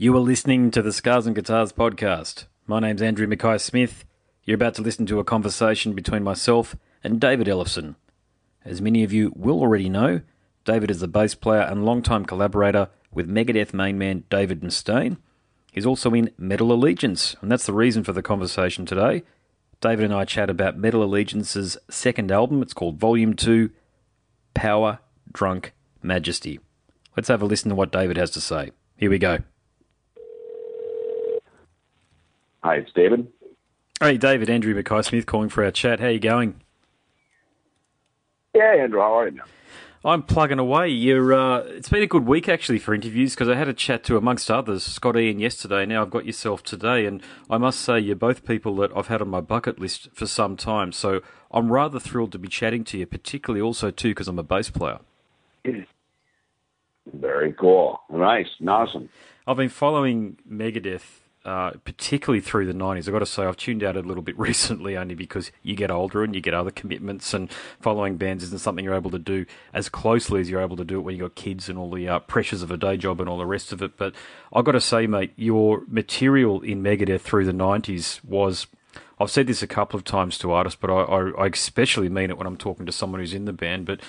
You are listening to the Scars and Guitars podcast. My name's Andrew Mackay Smith. You're about to listen to a conversation between myself and David Ellefson. As many of you will already know, David is the bass player and longtime collaborator with Megadeth main man David Mustaine. He's also in Metal Allegiance, and that's the reason for the conversation today. David and I chat about Metal Allegiance's second album. It's called Volume 2 Power, Drunk, Majesty. Let's have a listen to what David has to say. Here we go. Hi, it's David. Hey, David, Andrew Mackay Smith calling for our chat. How are you going? Yeah, Andrew, how are you? I'm plugging away. You're. Uh, it's been a good week actually for interviews because I had a chat to, amongst others, Scott Ian yesterday. Now I've got yourself today, and I must say you're both people that I've had on my bucket list for some time. So I'm rather thrilled to be chatting to you, particularly also too because I'm a bass player. Very cool. Nice. Awesome. I've been following Megadeth uh, particularly through the 90s. I've got to say, I've tuned out a little bit recently only because you get older and you get other commitments, and following bands isn't something you're able to do as closely as you're able to do it when you've got kids and all the uh, pressures of a day job and all the rest of it. But I've got to say, mate, your material in Megadeth through the 90s was. I've said this a couple of times to artists, but I, I, I especially mean it when I'm talking to someone who's in the band. But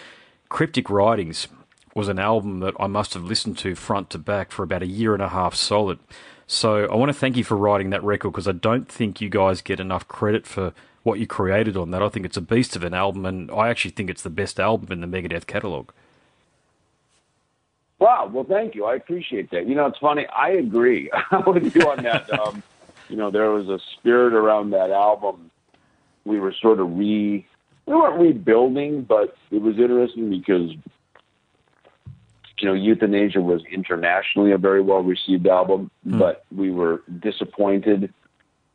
Cryptic Writings was an album that I must have listened to front to back for about a year and a half solid. So I want to thank you for writing that record because I don't think you guys get enough credit for what you created on that. I think it's a beast of an album, and I actually think it's the best album in the Megadeth catalog. Wow. Well, thank you. I appreciate that. You know, it's funny. I agree with you on that. Um, you know, there was a spirit around that album. We were sort of re, we weren't rebuilding, but it was interesting because you know, Youthanasia was internationally a very well received album, mm. but we were disappointed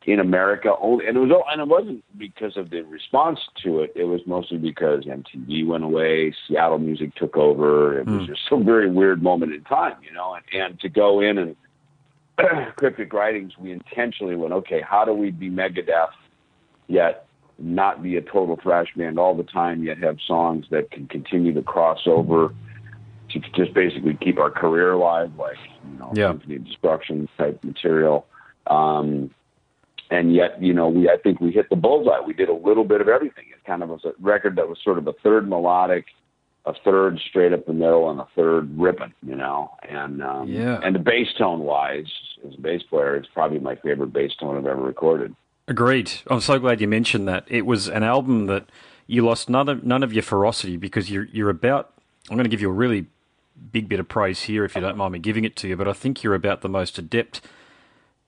in America. Only, and it was and it wasn't because of the response to it. It was mostly because MTV went away, Seattle music took over. It was mm. just a very weird moment in time, you know. And, and to go in and cryptic writings, we intentionally went, okay, how do we be Megadeth yet not be a total thrash band all the time, yet have songs that can continue to cross over to just basically keep our career alive, like you know, yeah. destruction type material. Um, and yet, you know, we I think we hit the bullseye. We did a little bit of everything. It kind of was a record that was sort of a third melodic, a third straight up the middle, and a third ripping. You know, and um, yeah, and the bass tone wise, as a bass player, it's probably my favorite bass tone I've ever recorded. Agreed. I'm so glad you mentioned that. It was an album that you lost none of, none of your ferocity because you're you're about. I'm going to give you a really big bit of praise here if you don't mind me giving it to you, but I think you're about the most adept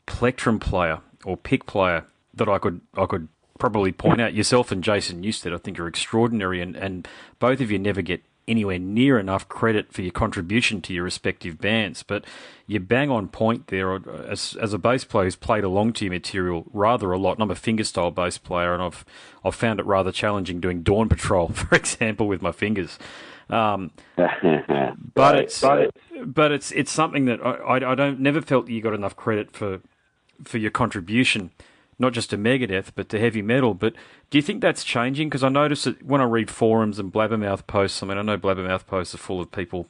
plectrum player or pick player that I could I could probably point out. Yourself and Jason Newsted, I think, are extraordinary, and, and both of you never get anywhere near enough credit for your contribution to your respective bands. But you bang on point there. As, as a bass player who's played along to your material rather a lot, and I'm a fingerstyle bass player, and I've I've found it rather challenging doing Dawn Patrol, for example, with my fingers. Um, but right, it's right. but it's it's something that I, I, don't never felt you got enough credit for for your contribution, not just to Megadeth but to heavy metal. But do you think that's changing? Because I notice that when I read forums and blabbermouth posts, I mean I know blabbermouth posts are full of people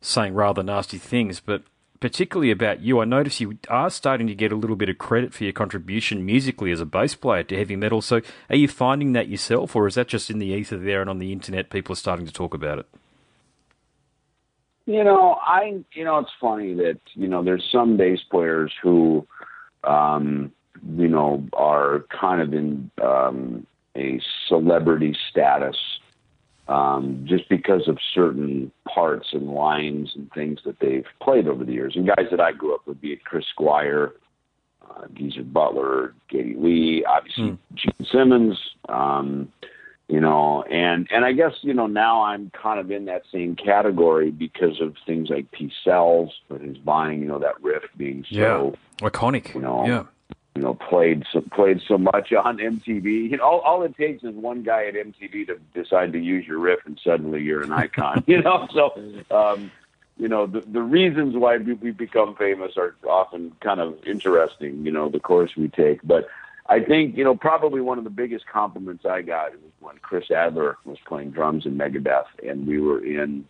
saying rather nasty things, but particularly about you, I notice you are starting to get a little bit of credit for your contribution musically as a bass player to heavy metal. So, are you finding that yourself, or is that just in the ether there and on the internet people are starting to talk about it? You know, I you know it's funny that you know there's some bass players who, um, you know, are kind of in um, a celebrity status um, just because of certain parts and lines and things that they've played over the years. And guys that I grew up with, be it Chris Squire, uh, Geezer Butler, Geddy Lee, obviously mm. Gene Simmons, um, you know, and and I guess you know now I'm kind of in that same category because of things like Peace Sells, but who's buying, you know, that riff being so yeah. iconic, you know, yeah you know, played so played so much on MTV. You know, all, all it takes is one guy at MTV to decide to use your riff, and suddenly you're an icon. you know, so um, you know the the reasons why we, we become famous are often kind of interesting. You know, the course we take, but. I think you know probably one of the biggest compliments I got was when Chris Adler was playing drums in Megadeth, and we were in,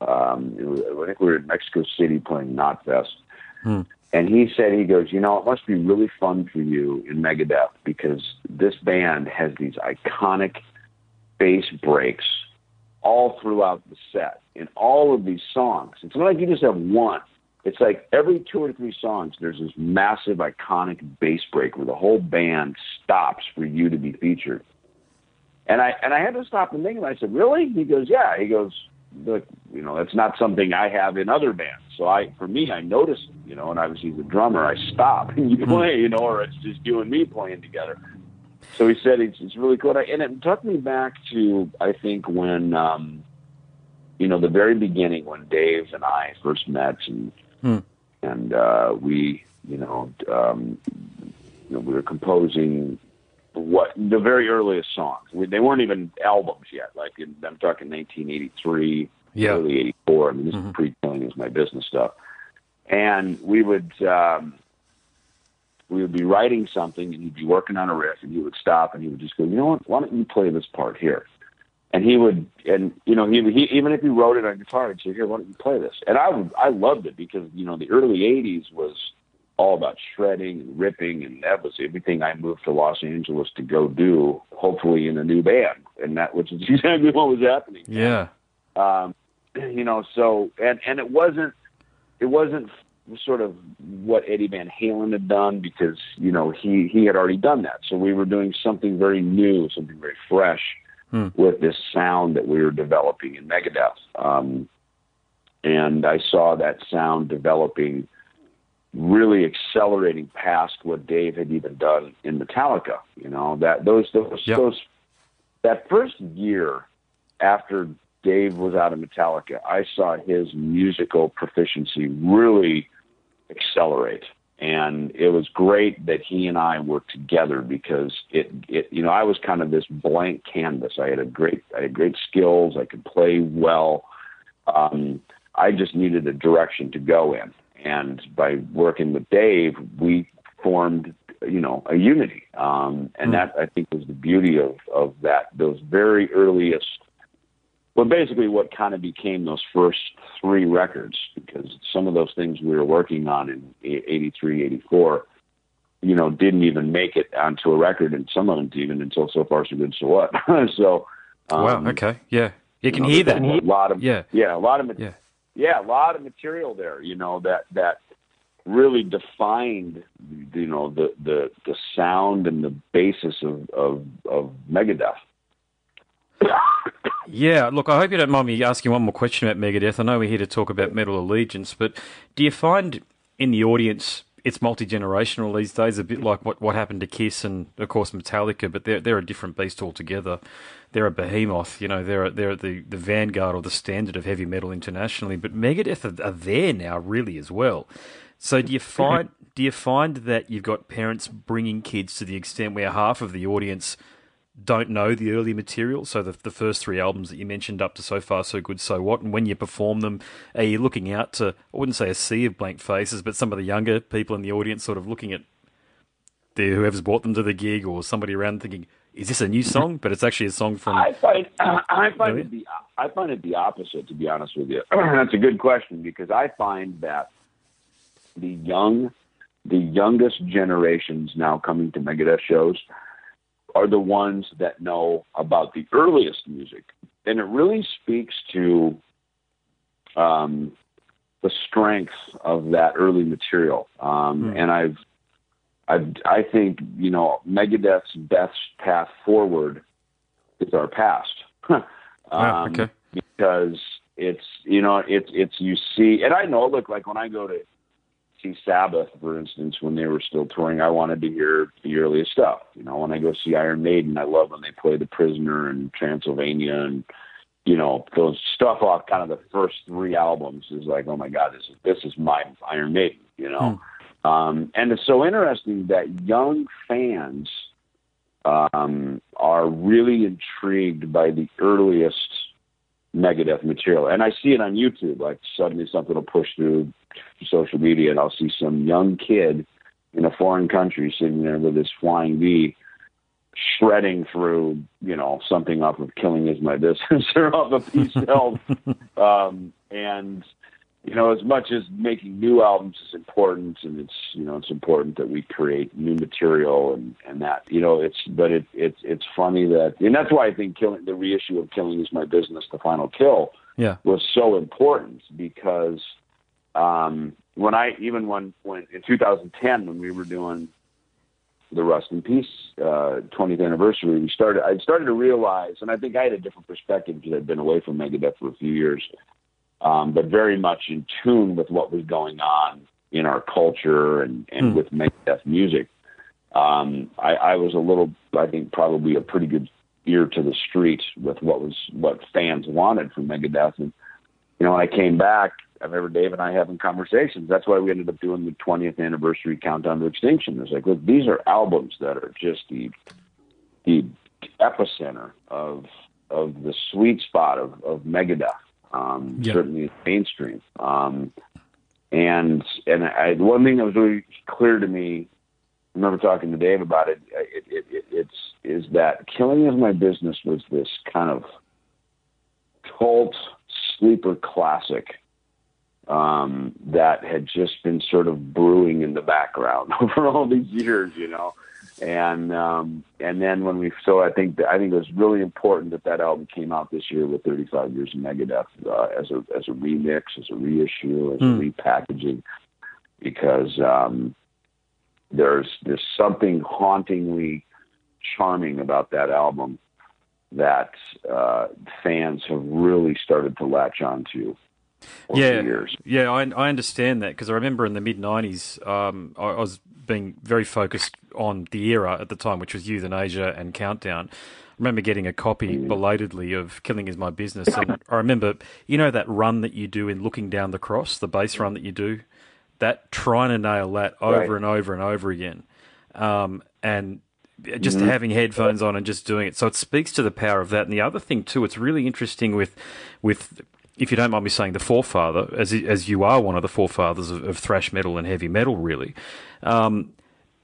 um, was, I think we were in Mexico City playing Knotfest, Hmm. And he said, he goes, you know, it must be really fun for you in Megadeth because this band has these iconic bass breaks all throughout the set in all of these songs. It's not like you just have one. It's like every two or three songs, there's this massive, iconic bass break where the whole band stops for you to be featured. And I and I had to stop and think, and I said, "Really?" He goes, "Yeah." He goes, "Look, you know, that's not something I have in other bands. So I, for me, I noticed, you know, and obviously the drummer, I stop and you play, you know, or it's just you and me playing together." So he said it's, it's really cool, and it took me back to I think when, um, you know, the very beginning when Dave and I first met, and Hmm. and uh, we, you know, um, you know, we were composing what the very earliest songs. We, they weren't even albums yet. Like in, I'm talking 1983, Yeah. early '84. I mean, this Mhm. is pre-killing is my business stuff. And we would um, we would be writing something, and he'd be working on a riff, and he would stop, and he would just go, "You know what? Why don't you play this part here?" And he would, and you know, he, he even if he wrote it on guitar, he'd say, "Here, why don't you play this?" And I would, I loved it because you know the early '80s was all about shredding and ripping, and that was everything I moved to Los Angeles to go do, hopefully in a new band, and that which is exactly what was happening. Yeah. Um, you know, so and and it wasn't it wasn't sort of what Eddie Van Halen had done because you know he he had already done that. So we were doing something very new, something very fresh Hmm. with this sound that we were developing in Megadeth. Um, and I saw that sound developing, really accelerating past what Dave had even done in Metallica. You know that those those Yep. those that first year after Dave was out of Metallica, I saw his musical proficiency really accelerate. And it was great that he and I were together because it, it, you know, I was kind of this blank canvas. I had a great, I had great skills. I could play well. Um, I just needed a direction to go in. And by working with Dave, we formed, you know, a unity. Um, and Hmm. that I think was the beauty of, of that, those very earliest well, basically what kind of became those first three records, because some of those things we were working on in 83, 84, you know, didn't even make it onto a record, and some of them didn't even until So Far So Good, So What. so, um, wow. Okay. Yeah. You can know, hear that. A lot of, Yeah. yeah, a lot of, Yeah. Yeah, a lot of material there, you know, that, that really defined, you know, the, the, the sound and the basis of, of, of Megadeth. Yeah, look, I hope you don't mind me asking one more question about Megadeth. I know we're here to talk about Metal Allegiance, but do you find in the audience it's multi generational these days, a bit like what, what happened to Kiss and, of course, Metallica, but they're, they're a different beast altogether. They're a behemoth, you know, they're, they're the, the vanguard or the standard of heavy metal internationally, but Megadeth are, are there now, really, as well. So do you find. Do you find that you've got parents bringing kids to the extent where half of the audience don't know the early material. So the the first three albums that you mentioned up to so far so good so what, and when you perform them, are you looking out to I wouldn't say a sea of blank faces, but some of the younger people in the audience sort of looking at the whoever's brought them to the gig or somebody around thinking, is this a new song? But it's actually a song from I find I find it the I find it the opposite. To be honest with you, that's a good question because I find that the young, the youngest generations now coming to Megadeth shows are the ones that know about the earliest music, and it really speaks to um, the strength of that early material. Um, Hmm. And I've, I've, I think you know Megadeth's best path forward is our past. um, Ah, okay. Because it's you know it's it's you see, and I know. Look, like when I go to see Sabbath, for instance, when they were still touring, I wanted to hear the earliest stuff. You know, when I go see Iron Maiden, I love when they play The Prisoner and Transylvania and you know those stuff off kind of the first three albums is like, oh my god, this is this is my Iron Maiden. You know, um, and it's so interesting that young fans um, are really intrigued by the earliest Megadeth material, and I see it on YouTube. Like suddenly something will push through social media, and I'll see some young kid in a foreign country sitting there with his flying V, shredding through, you know, something off of "Killing Is My Business" or off of "Peace Sells," um, and you know, as much as making new albums is important, and it's you know it's important that we create new material and and that you know it's but it it's it's funny that and that's why I think killing the reissue of Killing is My Business, the final kill, yeah, was so important because um, when I even when when in 2010 when we were doing the Rust in Peace uh, 20th anniversary, we started. I started to realize, and I think I had a different perspective because I'd been away from Megadeth for a few years, um, but very much in tune with what was going on in our culture and and mm. with Megadeth music. Um, I, I was a little, I think, probably a pretty good ear to the street with what was what fans wanted from Megadeth, and you know, when I came back, I remember Dave and I having conversations. That's why we ended up doing the 20th anniversary countdown to extinction. It's like, look, these are albums that are just the the epicenter of of the sweet spot of, of Megadeth, um, yeah. certainly mainstream. Um, and and I, one thing that was really clear to me, I remember talking to Dave about it. It, it, it. It's is that killing is my business was this kind of cult sleeper classic um, that had just been sort of brewing in the background over all these years, you know. And um, and then when we so I think I think it was really important that that album came out this year with 35 years of Megadeth uh, as a as a remix, as a reissue, as mm. a hmm. repackaging, because um, there's there's something hauntingly charming about that album that uh, fans have really started to latch onto yeah, years. Yeah, I, I understand that because I remember in the mid 90s, um, I, I, was being very focused on the era at the time, which was Youthanasia and Countdown. I remember getting a copy mm. belatedly of Killing Is My Business. And I remember, you know, that run that you do in Looking Down the Cross, the bass run that you do, that trying to nail that over right. and over and over again. Um, and just mm-hmm. having headphones on and just doing it. So it speaks to the power of that. And the other thing too, it's really interesting with with if you don't mind me saying, the forefather, as as you are one of the forefathers of, of thrash metal and heavy metal, really, um,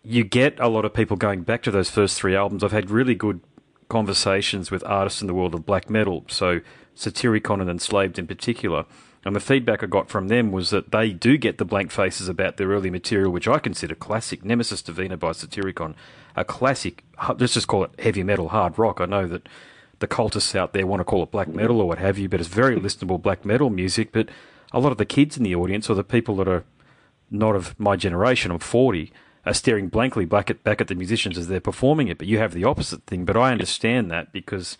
you get a lot of people going back to those first three albums. I've had really good conversations with artists in the world of black metal, so Satyricon and Enslaved in particular. And the feedback I got from them was that they do get the blank faces about their early material, which I consider classic. Nemesis Divina by Satyricon, a classic, let's just call it heavy metal, hard rock. I know that the cultists out there want to call it black metal or what have you, but it's very listenable black metal music. But a lot of the kids in the audience or the people that are not of my generation, I'm 40, are staring blankly back at, back at the musicians as they're performing it. But you have the opposite thing. But I understand that because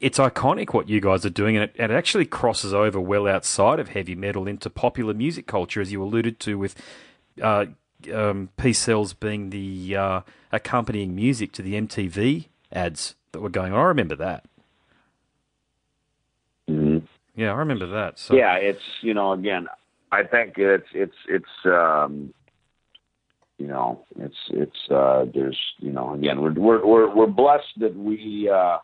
it's iconic what you guys are doing, and it, it actually crosses over well outside of heavy metal into popular music culture, as you alluded to with uh, um, Peace Sells being the uh, accompanying music to the MTV ads that were going on. I remember that. Mm-hmm. Yeah, I remember that. So. Yeah, it's you know again, I think it's it's it's um, you know it's it's uh, there's you know again we're we're we're, we're blessed that we uh,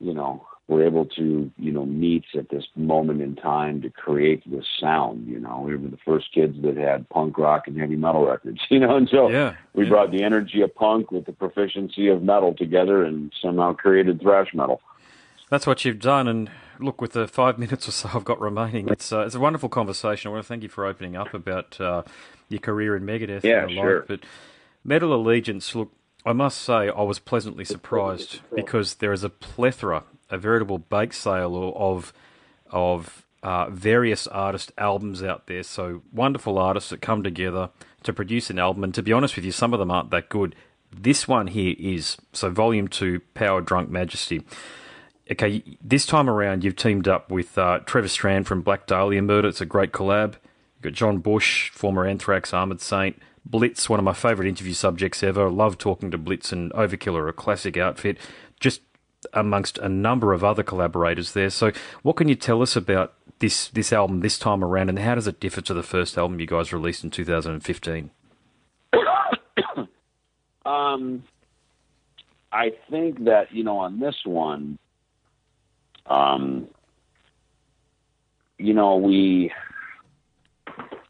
you know we're able to you know meet at this moment in time to create this sound. You know, we were the first kids that had punk rock and heavy metal records. You know, and so yeah, we yeah. brought the energy of punk with the proficiency of metal together, and somehow created thrash metal. That's what you've done, and look, with the five minutes or so I've got remaining, it's uh, it's a wonderful conversation. I want to thank you for opening up about uh, your career in Megadeth. Yeah, and the sure. Like. But Metal Allegiance, look, I must say I was pleasantly surprised because there is a plethora a veritable bake sale of of uh, various artist albums out there. So wonderful artists that come together to produce an album. And to be honest with you, some of them aren't that good. This one here is. So Volume Two, Power Drunk Majesty. Okay, this time around you've teamed up with uh, Trevor Strnad from Black Dahlia Murder. It's a great collab. You've got John Bush, former Anthrax, Armored Saint. Blitz, one of my favourite interview subjects ever. I love talking to Blitz and Overkill are a classic outfit. Just amongst a number of other collaborators there. So, what can you tell us about this this album this time around, and how does it differ to the first album you guys released in 2015? um, I think that you know on this one, um, you know we,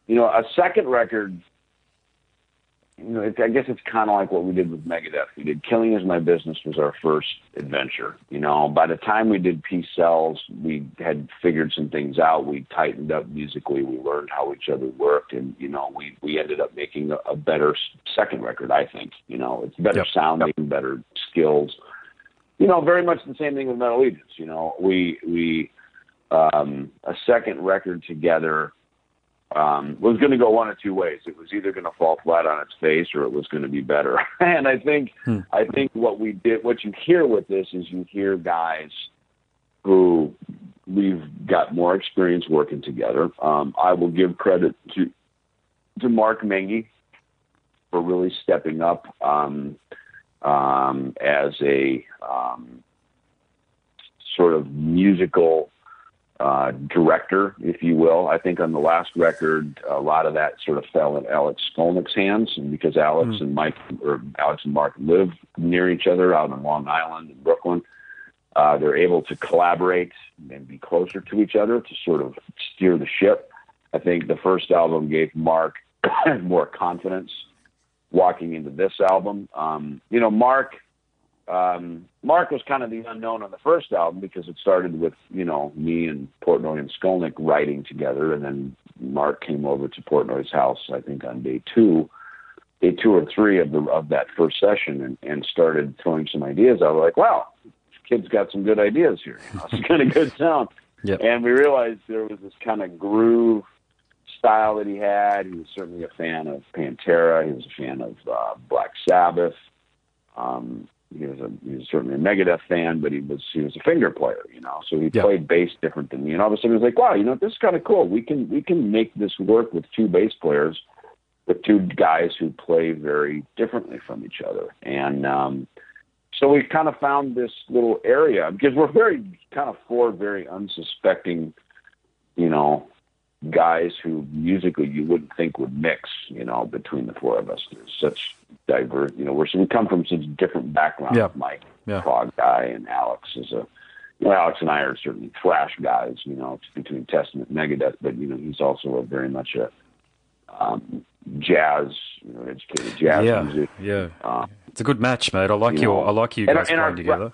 you know, a second record you know, it, I guess it's kind of like what we did with Megadeth. We did Killing Is My Business was our first adventure. You know, by the time we did Peace Sells, we had figured some things out. We tightened up musically. We learned how each other worked, and you know, we we ended up making a, a better second record. I think. You know, it's better Yep. sounding, better skills. You know, very much the same thing with Metal Allegiance. You know, we we um, a second record together um, was going to go one of two ways. It was either going to fall flat on its face, or it was going to be better. and I think, Hmm. I think what we did, what you hear with this is you hear guys who we've got more experience working together. Um, I will give credit to to Mark Menghi for really stepping up um, um, as a um, sort of musical uh, director, if you will. I think on the last record, a lot of that sort of fell in Alex Skolnick's hands, and because Alex and Mike or Alex and Mark live near each other out on Long Island and Brooklyn, uh, they're able to collaborate and be closer to each other to sort of steer the ship. I think the first album gave Mark more confidence walking into this album. Um, you know, Mark um, Mark was kind of the unknown on the first album because it started with you know me and Portnoy and Skolnick writing together, and then Mark came over to Portnoy's house I think on day two, day two or three of the of that first session, and, and started throwing some ideas out. We're like, wow, this kid's got some good ideas here. You know, it's got a good sound. Yep. And we realized there was this kind of groove style that he had. He was certainly a fan of Pantera. He was a fan of uh, Black Sabbath. Um, he was a he was certainly a Megadeth fan, but he was he was a finger player, you know. So he Yeah. played bass different than me. And all of a sudden, he was like, "Wow, you know, this is kind of cool. We can we can make this work with two bass players, with two guys who play very differently from each other." And um, so we kind of found this little area because we're very kind of four very unsuspecting, you know, guys who musically you wouldn't think would mix, you know, between the four of us. There's such diverse, you know, we're so we come from such different backgrounds. Yeah. Mike, Yeah. prog guy, and Alex is a. You know, Alex and I are certainly thrash guys, you know, between Testament and Megadeth, but you know, he's also a very much a um, jazz, you know, educated jazz yeah, music. yeah. Uh, It's a good match, mate. I like you your, know, I like you guys and our- playing together.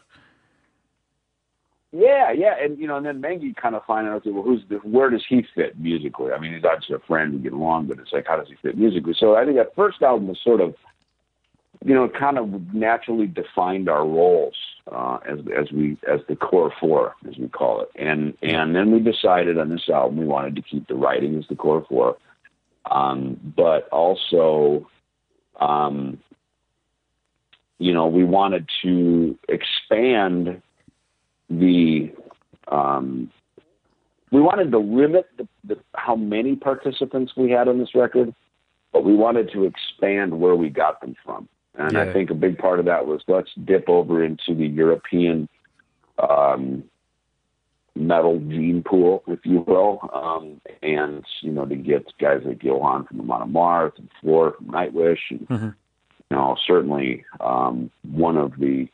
Yeah, yeah, and you know, and then Menghi kind of finding out, well, who's where does he fit musically? I mean, he's obviously a friend, we get along, but it's like, how does he fit musically? So I think that first album was sort of, you know, kind of naturally defined our roles uh, as as we as the core four, as we call it, and and then we decided on this album we wanted to keep the writing as the core four, um, but also, um, you know, we wanted to expand the um, we wanted to limit the, the, how many participants we had on this record, but we wanted to expand where we got them from. And Yeah. I think a big part of that was let's dip over into the European um, metal gene pool, if you will, um, and you know to get guys like Johan from Amon Amarth and Floor from Nightwish, and Mhm. you know certainly um, one of the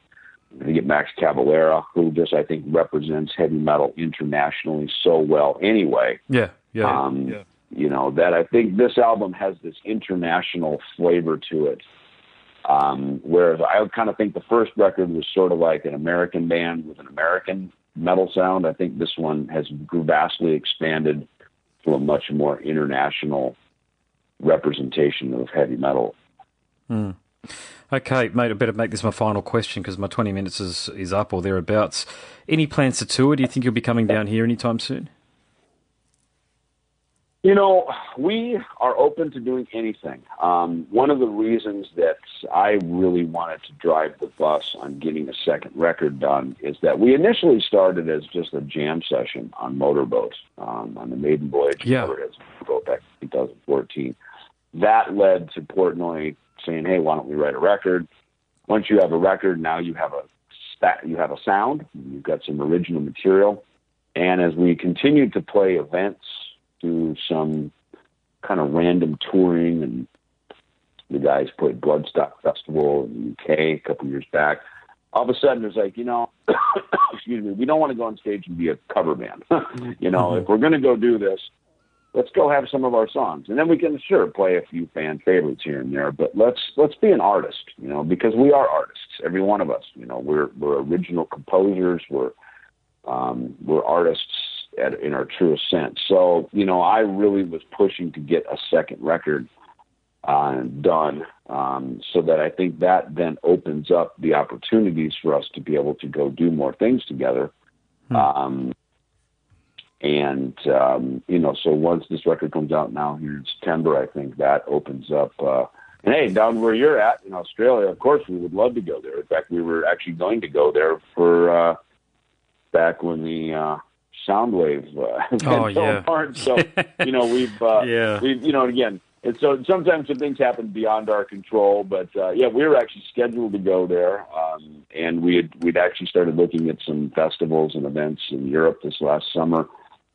you get Max Cavalera, who just I think represents heavy metal internationally so well. Anyway, Yeah, yeah, um, yeah. you know that I think this album has this international flavor to it. Um, whereas I kind of think the first record was sort of like an American band with an American metal sound. I think this one has vastly expanded to a much more international representation of heavy metal. Okay, mate, I better make this my final question because my 20 minutes is, is up or thereabouts. Any plans to tour? Do you think you'll be coming down here anytime soon? You know, we are open to doing anything. Um, one of the reasons that I really wanted to drive the bus on getting a second record done is that we initially started as just a jam session on motorboats um, on the Maiden Voyage Yeah. Motorheads motorboat back in 2014. That led to Portnoy saying, "Hey, why don't we write a record?" Once you have a record, now you have a you have a sound. You've got some original material, and as we continued to play events, do some kind of random touring, and the guys played Bloodstock Festival in the UK a couple years back. All of a sudden, it's like, you know, excuse me, we don't want to go on stage and be a cover band. you know, mm-hmm. if we're going to go do this, let's go have some of our songs, and then we can sure play a few fan favorites here and there. But let's let's be an artist, you know, because we are artists, every one of us. You know, we're we're original composers. We're um, we're artists at, in our truest sense. So you know, I really was pushing to get a second record uh, done, um, so that I think that then opens up the opportunities for us to be able to go do more things together. Hmm. Um, and um, you know, so once this record comes out now here in September, I think that opens up. Uh, and hey, down where you're at in Australia, of course, we would love to go there. In fact, we were actually going to go there for uh, back when the uh, Soundwave uh, oh, yeah. apart. So you know, we've uh, yeah. we've you know, again, and so sometimes some things happen beyond our control. But uh, yeah, we were actually scheduled to go there, um, and we had we'd actually started looking at some festivals and events in Europe this last summer.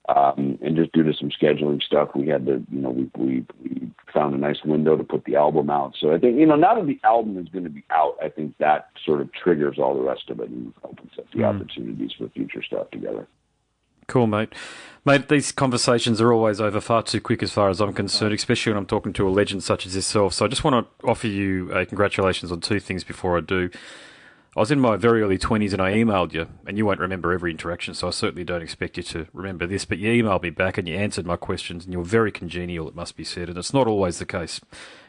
Um, and just due to some scheduling stuff, we had to, you know, we, we, we found a nice window to put the album out. So I think, you know, now that the album is going to be out, I think that sort of triggers all the rest of it and opens up the mm. opportunities for future stuff together. Cool, mate. Mate, these conversations are always over far too quick as far as I'm concerned, especially when I'm talking to a legend such as yourself. So I just want to offer you a congratulations on two things before I do. I was in my very early 20s and I emailed you, and you won't remember every interaction, so I certainly don't expect you to remember this, but you emailed me back and you answered my questions, and you were very congenial, it must be said, and it's not always the case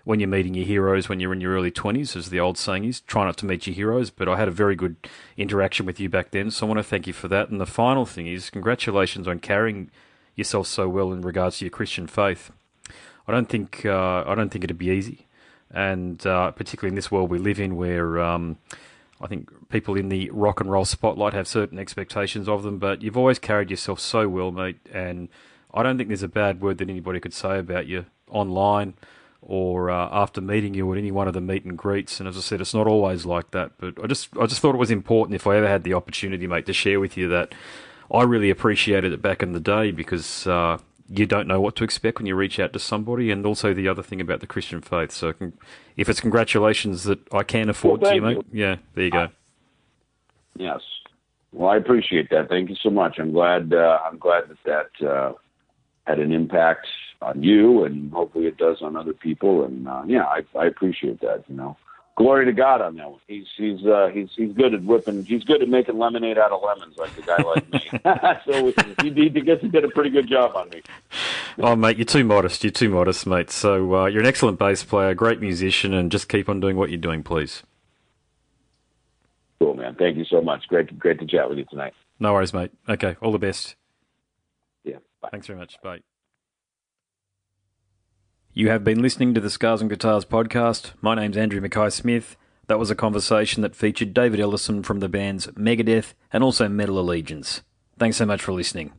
when you're meeting your heroes when you're in your early 20s, as the old saying is. Try not to meet your heroes, but I had a very good interaction with you back then, so I want to thank you for that. And the final thing is, congratulations on carrying yourself so well in regards to your Christian faith. I don't think uh, I don't think it'd be easy, and uh, particularly in this world we live in, where um, I think people in the rock and roll spotlight have certain expectations of them, but you've always carried yourself so well, mate. And I don't think there's a bad word that anybody could say about you online or uh, after meeting you at any one of the meet and greets. And as I said, it's not always like that. But I just I just thought it was important if I ever had the opportunity, mate, to share with you that I really appreciated it back in the day because uh, you don't know what to expect when you reach out to somebody, and also the other thing about the Christian faith. So, if it's congratulations that I can afford well, to you, mate, yeah, there you go. Yes, well, I appreciate that. Thank you so much. I'm glad. Uh, I'm glad that that uh, had an impact on you, and hopefully it does on other people. And uh, yeah, I, I appreciate that. You know glory to God on that one. He's he's uh, he's he's good at whipping. He's good at making lemonade out of lemons, like a guy like me. so he, he gets to did a pretty good job on me. Oh, mate, you're too modest. You're too modest, mate. So uh, you're an excellent bass player, great musician, and just keep on doing what you're doing, please. Cool, man. Thank you so much. Great, great to chat with you tonight. No worries, mate. Okay, all the best. Yeah. Bye. Thanks very much. Bye. You have been listening to the Scars and Guitars podcast. My name's Andrew Mackay Smith. That was a conversation that featured David Ellefson from the bands Megadeth and also Metal Allegiance. Thanks so much for listening.